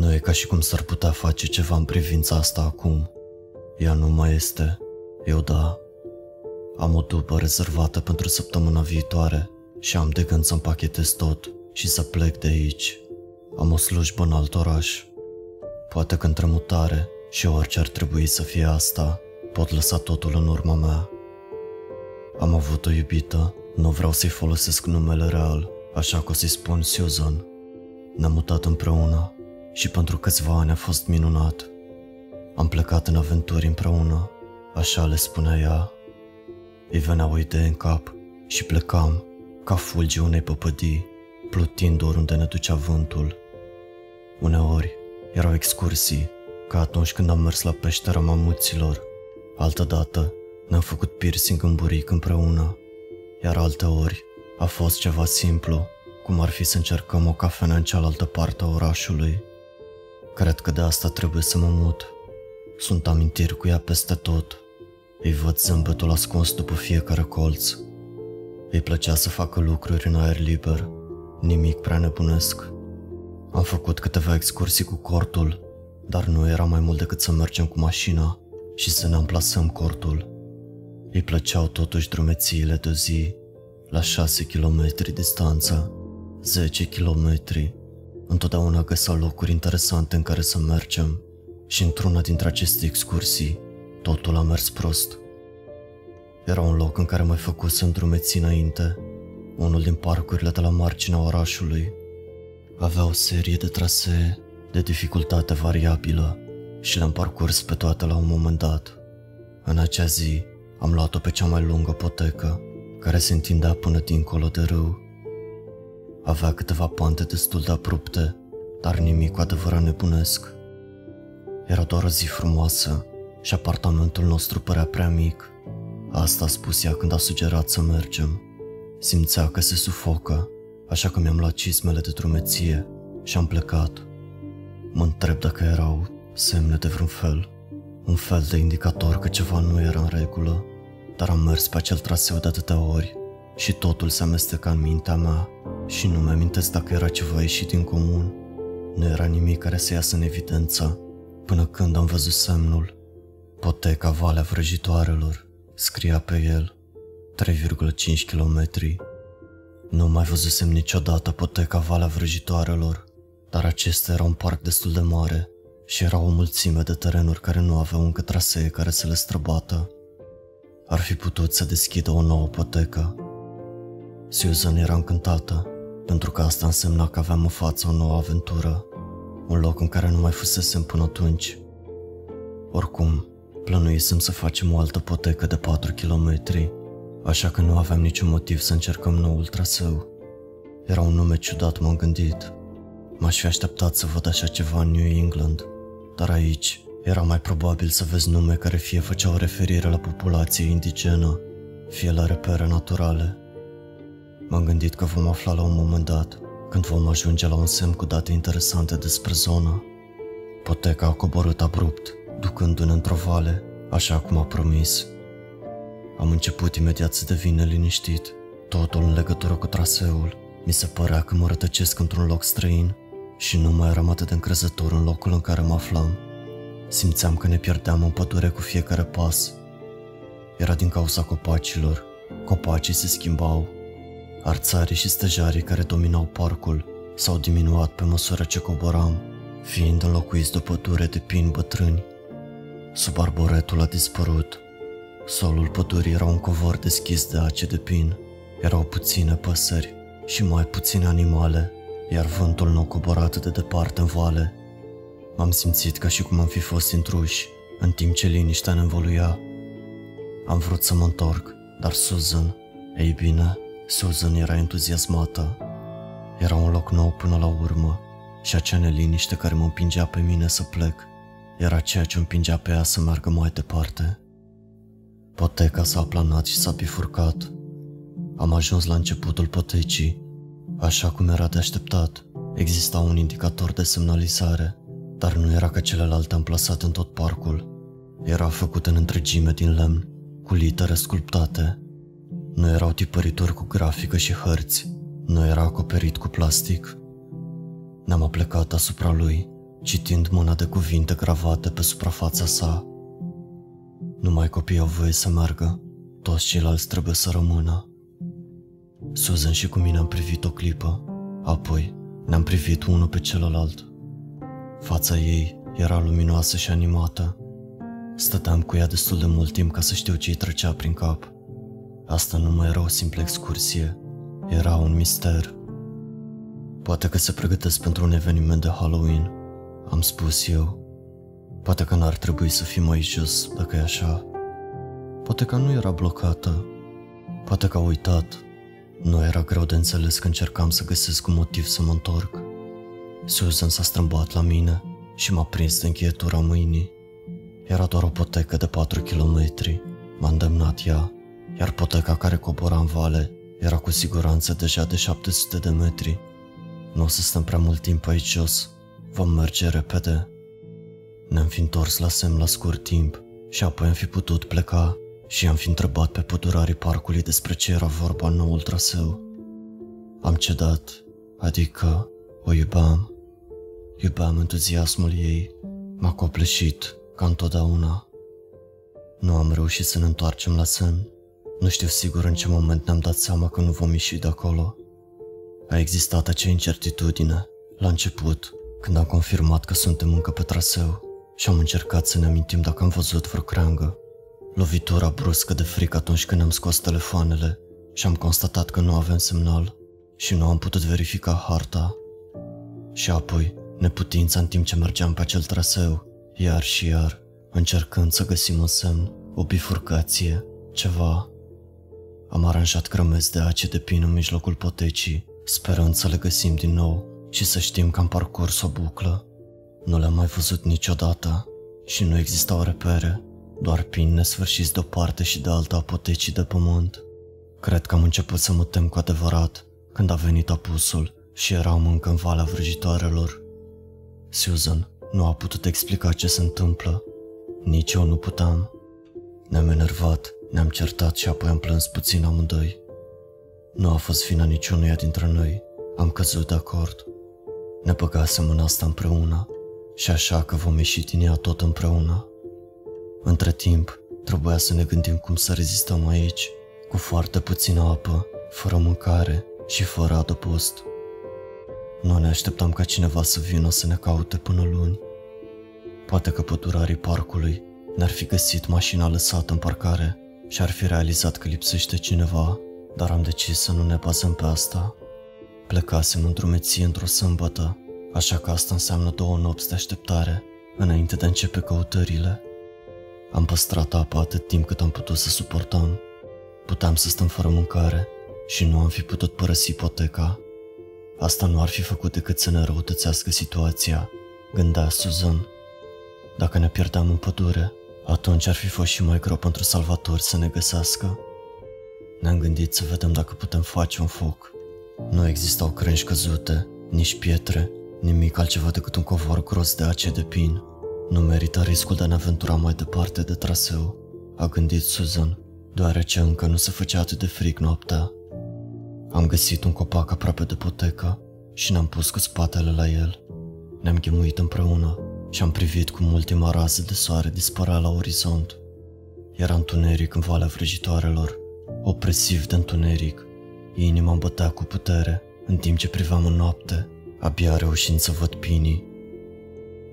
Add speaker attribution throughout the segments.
Speaker 1: Nu e ca și cum s-ar putea face ceva în privința asta acum. Ea nu mai este. Eu da. Am o după rezervată pentru săptămâna viitoare și am de gând să împachetez tot și să plec de aici. Am o slujbă în alt oraș. Poate că între mutare și orice ar trebui să fie asta, pot lăsa totul în urma mea. Am avut o iubită, nu vreau să-i folosesc numele real, așa că o să-i spun Susan. Ne-am mutat împreună și pentru câțiva ani a fost minunat. Am plecat în aventuri împreună, așa le spunea ea. Îi venea o idee în cap și plecam, ca fulgi unei păpădii, plutind oriunde ne ducea vântul. Uneori erau excursii, ca atunci când am mers la peștera mamuților. Altădată ne-am făcut piercing în buric împreună, iar alte ori a fost ceva simplu, cum ar fi să încercăm o cafenea în cealaltă parte a orașului. Cred că de asta trebuie să mă mut. Sunt amintiri cu ea peste tot. Îi văd zâmbetul ascuns după fiecare colț. Îi plăcea să facă lucruri în aer liber, nimic prea nebunesc. Am făcut câteva excursii cu cortul, dar nu era mai mult decât să mergem cu mașina și să ne amplasăm cortul. Îi plăceau totuși drumețiile de zi, la 6 km distanță, 10 km. Întotdeauna găsea locuri interesante în care să mergem și într-una dintre aceste excursii, totul a mers prost. Era un loc în care mai făcusem drumeții înainte, unul din parcurile de la marginea orașului. Avea o serie de trasee de dificultate variabilă și le-am parcurs pe toate la un moment dat. În acea zi am luat-o pe cea mai lungă potecă, care se întindea până dincolo de râu. Avea câteva pante destul de abrupte, dar nimic cu adevărat nebunesc. Era doar o zi frumoasă și apartamentul nostru părea prea mic. Asta a spus ea când a sugerat să mergem. Simțea că se sufocă, așa că mi-am luat cizmele de drumeție și am plecat. Mă întreb dacă erau semne de vreun fel, un fel de indicator că ceva nu era în regulă, dar am mers pe acel traseu de atâtea ori și totul se amesteca în mintea mea și nu mi-amintesc dacă era ceva ieșit din comun. Nu era nimic care să iasă în evidență, până când am văzut semnul. Poteca Valea Vrăjitoarelor, scria pe el, 3,5 km. Nu mai văzusem niciodată poteca Valea Vrăjitoarelor, dar acesta era un parc destul de mare și era o mulțime de terenuri care nu aveau încă trasee care să le străbată. Ar fi putut să deschidă o nouă potecă. Susan era încântată, pentru că asta însemna că aveam în față o nouă aventură, un loc în care nu mai fusesem până atunci. Oricum, plănuisem să facem o altă potecă de 4 km, așa că nu aveam niciun motiv să încercăm noul traseu. Era un nume ciudat, m-am gândit. M-aș fi așteptat să văd așa ceva în New England, dar aici era mai probabil să vezi nume care fie făceau referire la populație indigenă, fie la repere naturale. M-am gândit că vom afla la un moment dat, când vom ajunge la un semn cu date interesante despre zonă. Poteca a coborât abrupt, ducându-ne într-o vale, așa cum a promis. Am început imediat să devin liniștit, totul în legătură cu traseul. Mi se părea că mă rătăcesc într-un loc străin și nu mai eram atât de încrezător în locul în care mă aflam. Simțeam că ne pierdeam în pădure cu fiecare pas. Era din cauza copacilor. Copacii se schimbau. Arțarii și stejarii care dominau parcul s-au diminuat pe măsură ce coboram, fiind înlocuiți de o pădure de pini bătrâni. Sub arboretul a dispărut. Solul pădurii era un covor deschis de ace de pin. Erau puține păsări și mai puține animale, iar vântul nu cobora atât de departe în vale M-am simțit ca și cum am fi fost intruși, în timp ce liniștea ne învoluia. Am vrut să mă întorc, dar Susan, ei bine, Susan era entuziasmată. Era un loc nou până la urmă și acea neliniște care mă împingea pe mine să plec era ceea ce împingea pe ea să meargă mai departe. Poteca s-a aplanat și s-a bifurcat. Am ajuns la începutul potecii. Așa cum era de așteptat, exista un indicator de semnalizare dar nu era ca celelalte amplasate în tot parcul. Era făcut în întregime din lemn, cu litere sculptate. Nu erau tipărituri cu grafică și hărți, nu era acoperit cu plastic. Ne-am aplecat asupra lui, citind mâna de cuvinte gravate pe suprafața sa. Numai copiii au voie să meargă, toți ceilalți trebuie să rămână. Susan și cu mine am privit o clipă, apoi ne-am privit unul pe celălalt. Fața ei era luminoasă și animată. Stăteam cu ea destul de mult timp ca să știu ce îi trecea prin cap. Asta nu mai era o simplă excursie, era un mister. Poate că se pregătesc pentru un eveniment de Halloween, am spus eu. Poate că n-ar trebui să fim aici jos dacă e așa. Poate că nu era blocată. Poate că a uitat. Nu era greu de înțeles că încercam să găsesc un motiv să mă întorc. Susan s-a strâmbat la mine și m-a prins de încheietura mâinii. Era doar o potecă de 4 kilometri. M-a îndemnat ea, iar poteca care cobora în vale era cu siguranță deja de 700 de metri. Nu o să stăm prea mult timp aici jos. Vom merge repede. Ne-am fi întors la semn la scurt timp și apoi am fi putut pleca și am fi întrebat pe pădurarii parcului despre ce era vorba în noul traseu. Am cedat, adică o iubeam. Iubeam entuziasmul ei, m-a copleșit, ca întotdeauna. Nu am reușit să ne întoarcem la semn. Nu știu sigur în ce moment ne-am dat seama că nu vom ieși de acolo. A existat acea incertitudine, la început, când am confirmat că suntem încă pe traseu și am încercat să ne amintim dacă am văzut vreo creangă. Lovitura bruscă de frică atunci când am scos telefoanele și am constatat că nu avem semnal și nu am putut verifica harta. Și apoi, neputința în timp ce mergeam pe acel traseu, iar și iar, încercând să găsim un semn, o bifurcație, ceva. Am aranjat grămezi de ace de pin în mijlocul potecii, sperând să le găsim din nou și să știm că am parcurs o buclă. Nu le-am mai văzut niciodată și nu existau repere, doar pini nesfârșiți de o parte și de alta a potecii de pământ. Cred că am început să mă tem cu adevărat când a venit apusul și eram încă în valea vrăjitoarelor. Susan nu a putut explica ce se întâmplă. Nici eu nu puteam. Ne-am enervat, ne-am certat și apoi am plâns puțin amândoi. Nu a fost vina niciunuia dintre noi. Am căzut de acord. Ne băgasem în asta împreună și așa că vom ieși din ea tot împreună. Între timp, trebuia să ne gândim cum să rezistăm aici, cu foarte puțină apă, fără mâncare și fără adăpost. Nu ne așteptam ca cineva să vină să ne caute până luni. Poate că pădurarii parcului ne-ar fi găsit mașina lăsată în parcare și ar fi realizat că lipsește cineva, dar am decis să nu ne bazăm pe asta. Plecasem în drumeție într-o sâmbătă, așa că asta înseamnă două nopți de așteptare, înainte de a începe căutările. Am păstrat apa atât timp cât am putut să suportăm. Puteam să stăm fără mâncare și nu am fi putut părăsi poteca. Asta nu ar fi făcut decât să ne răutățească situația, gândea Susan. Dacă ne pierdeam în pădure, atunci ar fi fost și mai greu pentru salvatori să ne găsească. Ne-am gândit să vedem dacă putem face un foc. Nu existau crânci căzute, nici pietre, nimic altceva decât un covor gros de ace de pin. Nu merită riscul de a ne aventura mai departe de traseu, a gândit Susan, deoarece încă nu se făcea atât de frig noaptea. Am găsit un copac aproape de potecă și ne-am pus cu spatele la el. Ne-am ghemuit împreună și am privit cum ultima rază de soare dispărea la orizont. Era întuneric în valea vrăjitoarelor, opresiv de întuneric. Inima îmi bătea cu putere, în timp ce priveam în noapte, abia reușind să văd pinii.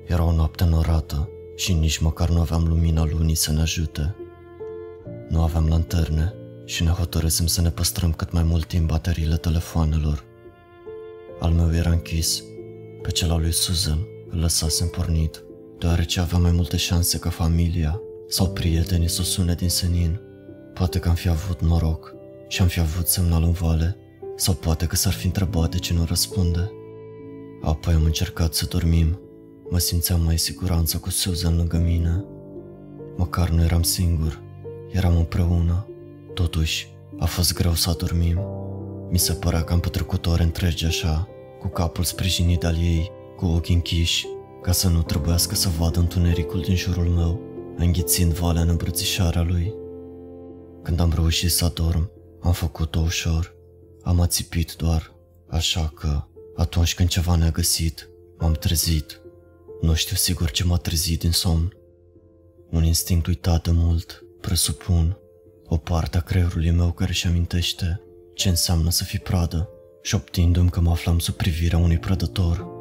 Speaker 1: Era o noapte norată și nici măcar nu aveam lumina lunii să ne ajute. Nu aveam lanterne și ne hotărâsem să ne păstrăm cât mai mult timp bateriile telefoanelor. Al meu era închis, pe cel al lui Susan îl lăsasem pornit, deoarece avea mai multe șanse ca familia sau prietenii să o sune din senin. Poate că am fi avut noroc și am fi avut semnal în vale, sau poate că s-ar fi întrebat de ce nu răspunde. Apoi am încercat să dormim. Mă simțeam mai siguranță cu Susan lângă mine. Măcar nu eram singur, eram împreună. Totuși, a fost greu să adormim. Mi se părea că am petrecut ore întregi așa, cu capul sprijinit al ei, cu ochii închiși, ca să nu trebuiască să vadă întunericul din jurul meu, înghițind valea în îmbrățișarea lui. Când am reușit să adorm, am făcut-o ușor. Am ațipit doar, așa că, atunci când ceva ne-a găsit, m-am trezit. Nu știu sigur ce m-a trezit din somn. Un instinct uitat de mult, presupun, o parte a creierului meu care își amintește ce înseamnă să fii pradă, șoptindu-mi că mă aflam sub privirea unui prădător.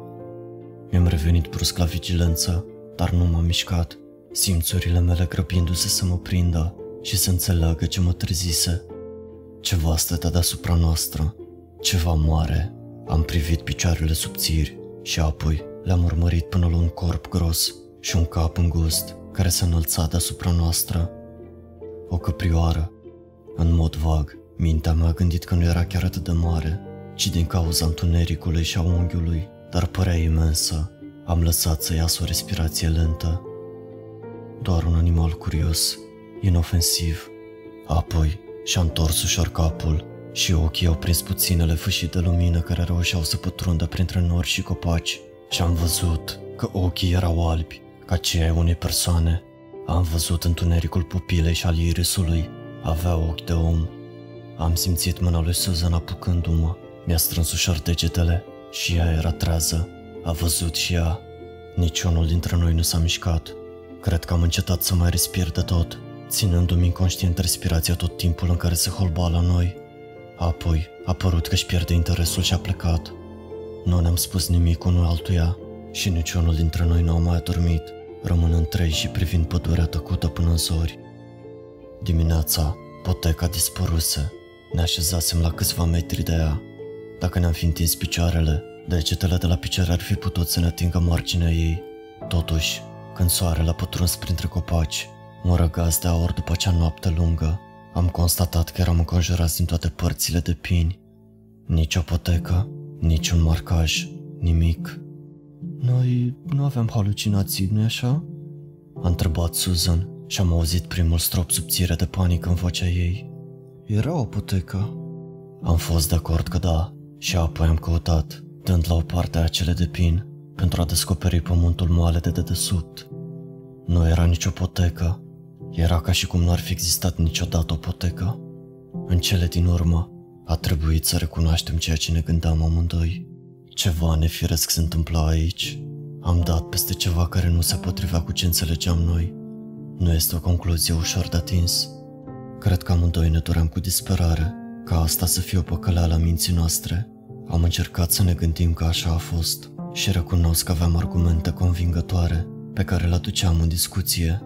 Speaker 1: Mi-am revenit brusc la vigilență, dar nu m-am mișcat, simțurile mele grăbindu-se să mă prindă și să înțeleagă ce mă trezise. Ceva stătea deasupra noastră, ceva mare. Am privit picioarele subțiri și apoi le-am urmărit până la un corp gros și un cap îngust care se înălța deasupra noastră. O căprioară. În mod vag, mintea mea a gândit că nu era chiar atât de mare, ci din cauza întunericului și a unghiului, dar părea imensă. Am lăsat să iasă o respirație lentă. Doar un animal curios, inofensiv. Apoi și-a întors ușor capul și ochii au prins puținele fâșii de lumină care reușeau să pătrundă printre nori și copaci și am văzut că ochii erau albi, ca cei ai unei persoane. Am văzut întunericul pupilei și al irisului. Avea ochi de om. Am simțit mâna lui Susan apucându-mă. Mi-a strâns ușor degetele și ea era trează. A văzut și ea. Niciunul dintre noi nu s-a mișcat. Cred că am încetat să mai respir de tot, ținându-mi inconștient respirația tot timpul în care se holba la noi. Apoi a părut că își pierde interesul și a plecat. Nu ne-am spus nimic unul altuia și niciunul dintre noi nu a mai adormit, rămânând trei și privind pădurea tăcută până în zori. Dimineața, poteca dispăruse. Ne așezasem la câțiva metri de ea. Dacă ne-am fi întins picioarele, degetele de la picioare ar fi putut să ne atingă marginea ei. Totuși, când soarele a pătruns printre copaci, un răgaz de aur după acea noapte lungă, am constatat că eram înconjurați din toate părțile de pini. Nici o potecă, Niciun marcaj, nimic. Noi nu aveam halucinații, nu-i așa? A întrebat Susan și am auzit primul strop subțire de panică în vocea ei. Era o putecă. Am fost de acord că da și apoi am căutat, dând la o parte acele de pin, pentru a descoperi pământul moale de dedesubt. Nu era nicio potecă. Era ca și cum nu ar fi existat niciodată o potecă. În cele din urmă, a trebuit să recunoaștem ceea ce ne gândeam amândoi. Ceva nefiresc se întâmpla aici. Am dat peste ceva care nu se potrivea cu ce înțelegeam noi. Nu este o concluzie ușor de atins. Cred că amândoi ne doream cu disperare ca asta să fie o păcăleală a minții noastre. Am încercat să ne gândim că așa a fost și recunosc că aveam argumente convingătoare pe care le aduceam în discuție.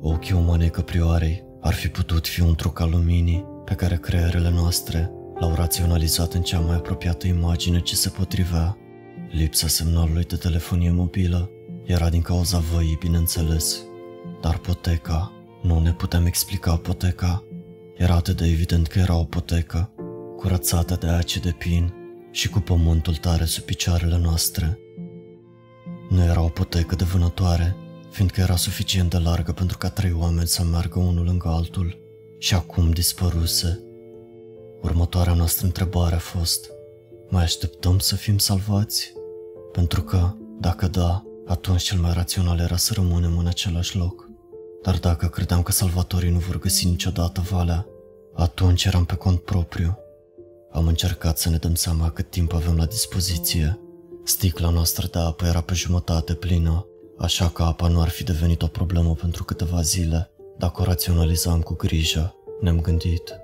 Speaker 1: Ochii umanei căprioarei ar fi putut fi un truc al luminii pe care creierele noastre l-au raționalizat în cea mai apropiată imagine ce se potrivea. Lipsa semnalului de telefonie mobilă era din cauza văii, bineînțeles, dar poteca, nu ne putem explica poteca. Era atât de evident că era o potecă, curățată de ace de pin și cu pământul tare sub picioarele noastre. Nu era o potecă de vânătoare, fiindcă era suficient de largă pentru ca trei oameni să meargă unul lângă altul și acum dispăruse. Următoarea noastră întrebare a fost, mai așteptăm să fim salvați? Pentru că, dacă da, atunci cel mai rațional era să rămânem în același loc. Dar dacă credeam că salvatorii nu vor găsi niciodată valea, atunci eram pe cont propriu. Am încercat să ne dăm seama cât timp avem la dispoziție. Sticla noastră de apă era pe jumătate plină, așa că apa nu ar fi devenit o problemă pentru câteva zile. Dacă o raționalizam cu grijă, ne-am gândit.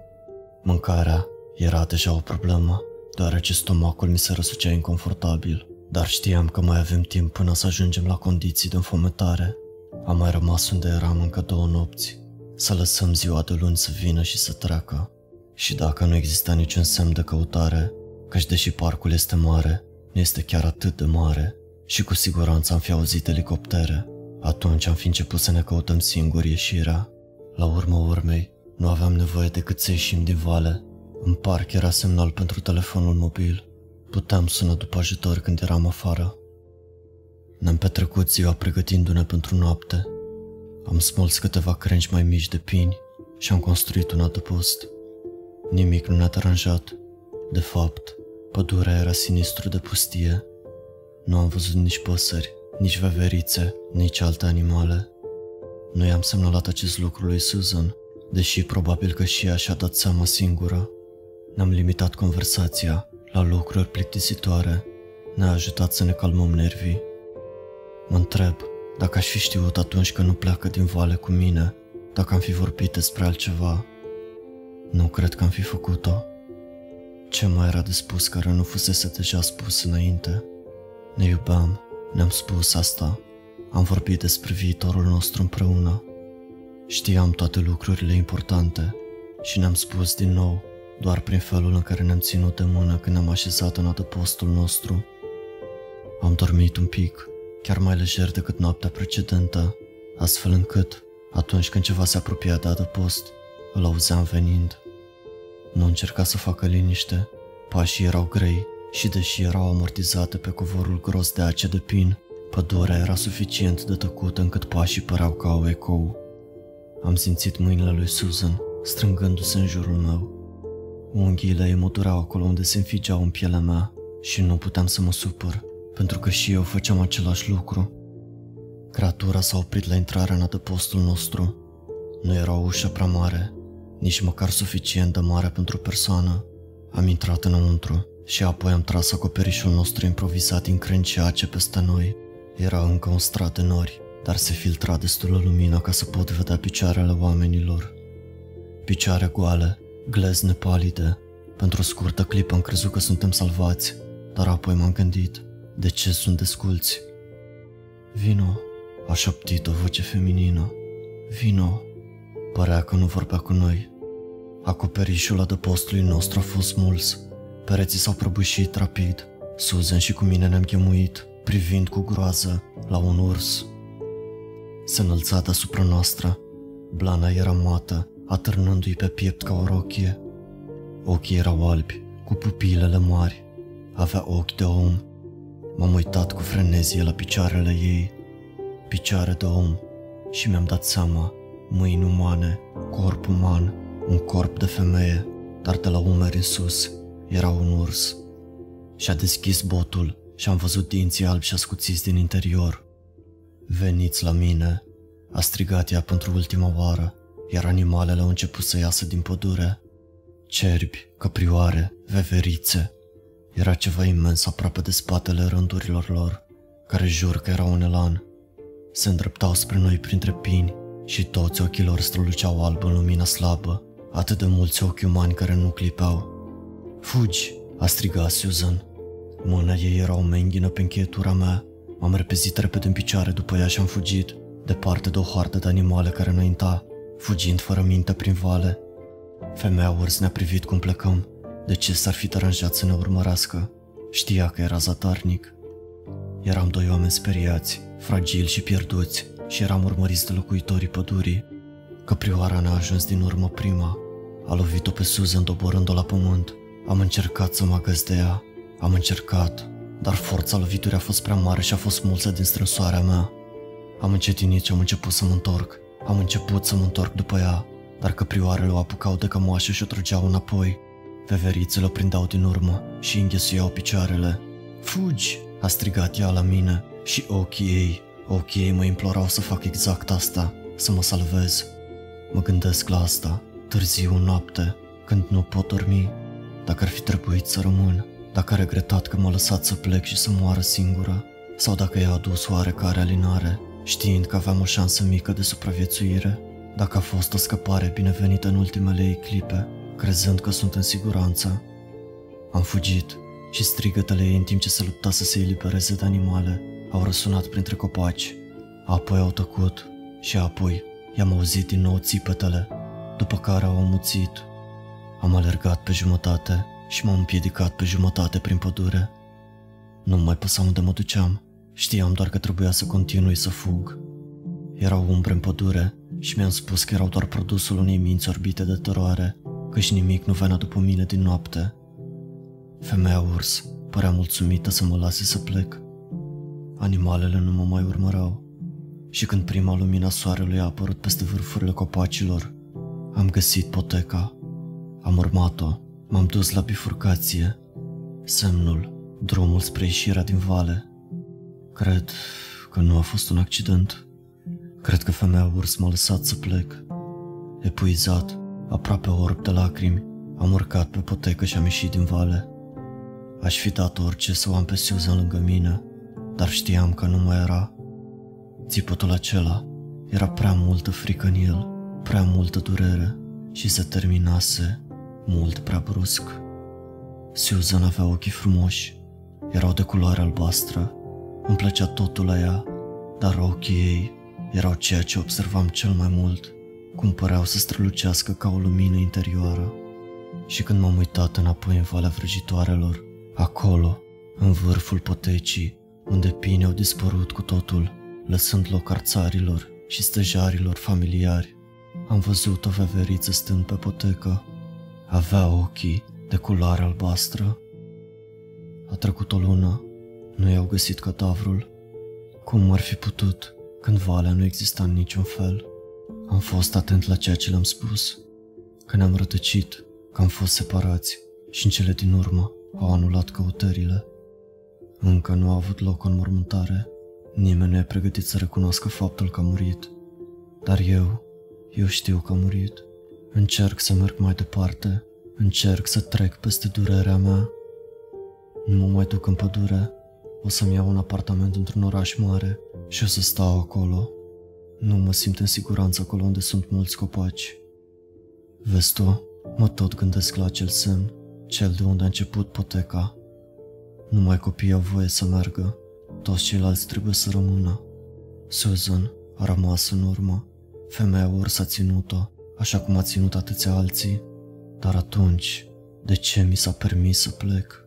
Speaker 1: Mâncarea era deja o problemă, deoarece stomacul mi se răsucea inconfortabil, dar știam că mai avem timp până să ajungem la condiții de înfometare. Am mai rămas unde eram încă două nopți, să lăsăm ziua de luni să vină și să treacă. Și dacă nu exista niciun semn de căutare, căci deși parcul este mare, nu este chiar atât de mare și cu siguranță am fi auzit elicoptere, atunci am fi început să ne căutăm singuri ieșirea. La urmă urmei, nu aveam nevoie decât să ieșim din vale. În parc era semnal pentru telefonul mobil. Puteam suna după ajutor când eram afară. Ne-am petrecut ziua pregătindu-ne pentru noapte. Am smols câteva crengi mai mici de pini și am construit un adăpost. Nimic nu ne-a deranjat. De fapt, pădurea era sinistru de pustie. Nu am văzut nici păsări, nici veverițe, nici alte animale. Nu i-am semnalat acest lucru lui Susan, deși probabil că și ea și-a dat seama singură. Ne-am limitat conversația la lucruri plictisitoare. Ne-a ajutat să ne calmăm nervii. Mă întreb dacă aș fi știut atunci că nu pleacă din vale cu mine, dacă am fi vorbit despre altceva. Nu cred că am fi făcut-o. Ce mai era de spus care nu fusese deja spus înainte? Ne iubeam, ne-am spus asta. Am vorbit despre viitorul nostru împreună. Știam toate lucrurile importante și ne-am spus din nou, doar prin felul în care ne-am ținut de mână când ne-am așezat în adăpostul nostru. Am dormit un pic, chiar mai lejer decât noaptea precedentă, astfel încât, atunci când ceva se apropia de adăpost, îl auzeam venind. Nu încerca să facă liniște, pașii erau grei și deși erau amortizate pe covorul gros de ace de pin, pădurea era suficient de tăcută încât pașii păreau ca o ecou. Am simțit mâinile lui Susan strângându-se în jurul meu. Unghiile îi mutureau acolo unde se înfigeau în pielea mea și nu puteam să mă supăr, pentru că și eu făceam același lucru. Creatura s-a oprit la intrarea în adăpostul nostru. Nu era o ușă prea mare, nici măcar suficient de mare pentru o persoană. Am intrat înăuntru și apoi am tras acoperișul nostru improvizat din crengi ace peste noi. Era încă un strat de nori, dar se filtra destul de lumină ca să pot vedea picioarele oamenilor. Picioare goale, glezne palide. Pentru o scurtă clipă am crezut că suntem salvați, dar apoi m-am gândit, de ce sunt desculți? Vino, a șoptit o voce feminină. Vino, părea că nu vorbea cu noi. Acoperișul adăpostului nostru a fost smuls. Pereții s-au prăbușit rapid. Susan și cu mine ne-am chemuit, privind cu groază la un urs. Se înălța deasupra noastră. Blana era moată, atârnându-i pe piept ca o rochie. Ochii erau albi, cu pupilele mari. Avea ochi de om. M-am uitat cu frenezie la picioarele ei. Picioare de om. Și mi-am dat seama, mâini umane, corp uman, un corp de femeie, dar de la umeri în sus era un urs. Și-a deschis botul și am văzut dinții albi și ascuțiți din interior. Veniți la mine, a strigat ea pentru ultima oară, iar animalele au început să iasă din pădure. Cerbi, căprioare, veverițe. Era ceva imens aproape de spatele rândurilor lor, care jur că era un elan. Se îndreptau spre noi printre pini și toți ochii lor străluceau alb în lumina slabă, atât de mulți ochi umani care nu clipeau. Fugi, a strigat Susan. Mâna ei era o menghină pe încheietura mea. M-am repezit repede în picioare după ea și am fugit, departe de o hoardă de animale care înainta, fugind fără minte prin vale. Femeia urs ne-a privit cum plecăm. De ce s-ar fi deranjat să ne urmărească? Știa că era zatarnic. Eram doi oameni speriați, fragili și pierduți și eram urmăriți de locuitorii pădurii. Căprioara ne-a ajuns din urmă prima. A lovit-o pe Susan doborând-o la pământ. Am încercat să mă agăs de ea. Am încercat, dar forța loviturii a fost prea mare și a fost mulță din strânsoarea mea. Am încetinit și am început să mă întorc. Am început să mă întorc după ea, dar căprioarele o apucau de cămoașă și o trăgeau înapoi. Veverițele o prindeau din urmă și înghesuiau picioarele. Fugi! a strigat ea la mine și ochii ei, ochii ei mă implorau să fac exact asta, să mă salvez. Mă gândesc la asta, târziu noapte, când nu pot dormi, dacă ar fi trebuit să rămân, dacă a regretat că m-a lăsat să plec și să moară singură, sau dacă i-a adus oarecare alinare, știind că aveam o șansă mică de supraviețuire, dacă a fost o scăpare binevenită în ultimele ei clipe, crezând că sunt în siguranță. Am fugit și strigătele ei în timp ce se lupta să se elibereze de animale au răsunat printre copaci, apoi au tăcut și apoi i-am auzit din nou țipetele, după care au amuțit. Am alergat pe jumătate și m-am împiedicat pe jumătate prin pădure. Nu mai păsa unde mă duceam, știam doar că trebuia să continui să fug. Erau umbre în pădure și mi-am spus că erau doar produsul unei minți orbite de teroare, căci nimic nu venea după mine din noapte. Femeia urs părea mulțumită să mă lase să plec. Animalele nu mă mai urmăreau și când prima lumina soarelui a apărut peste vârfurile copacilor, am găsit poteca. Am urmat-o, m-am dus la bifurcație. Semnul, drumul spre ieșirea din vale. Cred că nu a fost un accident. Cred că femeia urs m-a lăsat să plec. Epuizat, aproape orb de lacrimi, am urcat pe potecă și am ieșit din vale. Aș fi dat orice să o am pe Susan lângă mine, dar știam că nu mai era. Țipătul acela era prea multă frică în el, prea multă durere și se terminase mult prea brusc. Susan avea ochii frumoși, erau de culoare albastră, îmi plăcea totul la ea, dar ochii ei erau ceea ce observam cel mai mult, cum păreau să strălucească ca o lumină interioară. Și când m-am uitat înapoi în Valea Vrăjitoarelor, acolo, în vârful potecii, unde pinii au dispărut cu totul, lăsând loc arțarilor și stăjarilor familiari, am văzut o veveriță stând pe potecă. Avea ochii de culoare albastră. A trecut o lună, nu i-au găsit cadavrul. Cum ar fi putut, când valea nu exista în niciun fel? Am fost atent la ceea ce le-am spus, că ne-am rătăcit, că am fost separați și în cele din urmă au anulat căutările. Încă nu a avut loc o înmormântare, nimeni nu e pregătit să recunoască faptul că a murit. Dar eu, eu știu că a murit. Încerc să merg mai departe, încerc să trec peste durerea mea. Nu mă mai duc în pădure, o să-mi iau un apartament într-un oraș mare și o să stau acolo. Nu mă simt în siguranță acolo unde sunt mulți copaci. Vezi tu, mă tot gândesc la acel semn, cel de unde a început poteca. Numai copiii au voie să meargă, toți ceilalți trebuie să rămână. Susan a rămas în urmă. Femeia ori s-a ținut-o, așa cum a ținut atâția alții. Dar atunci, de ce mi s-a permis să plec?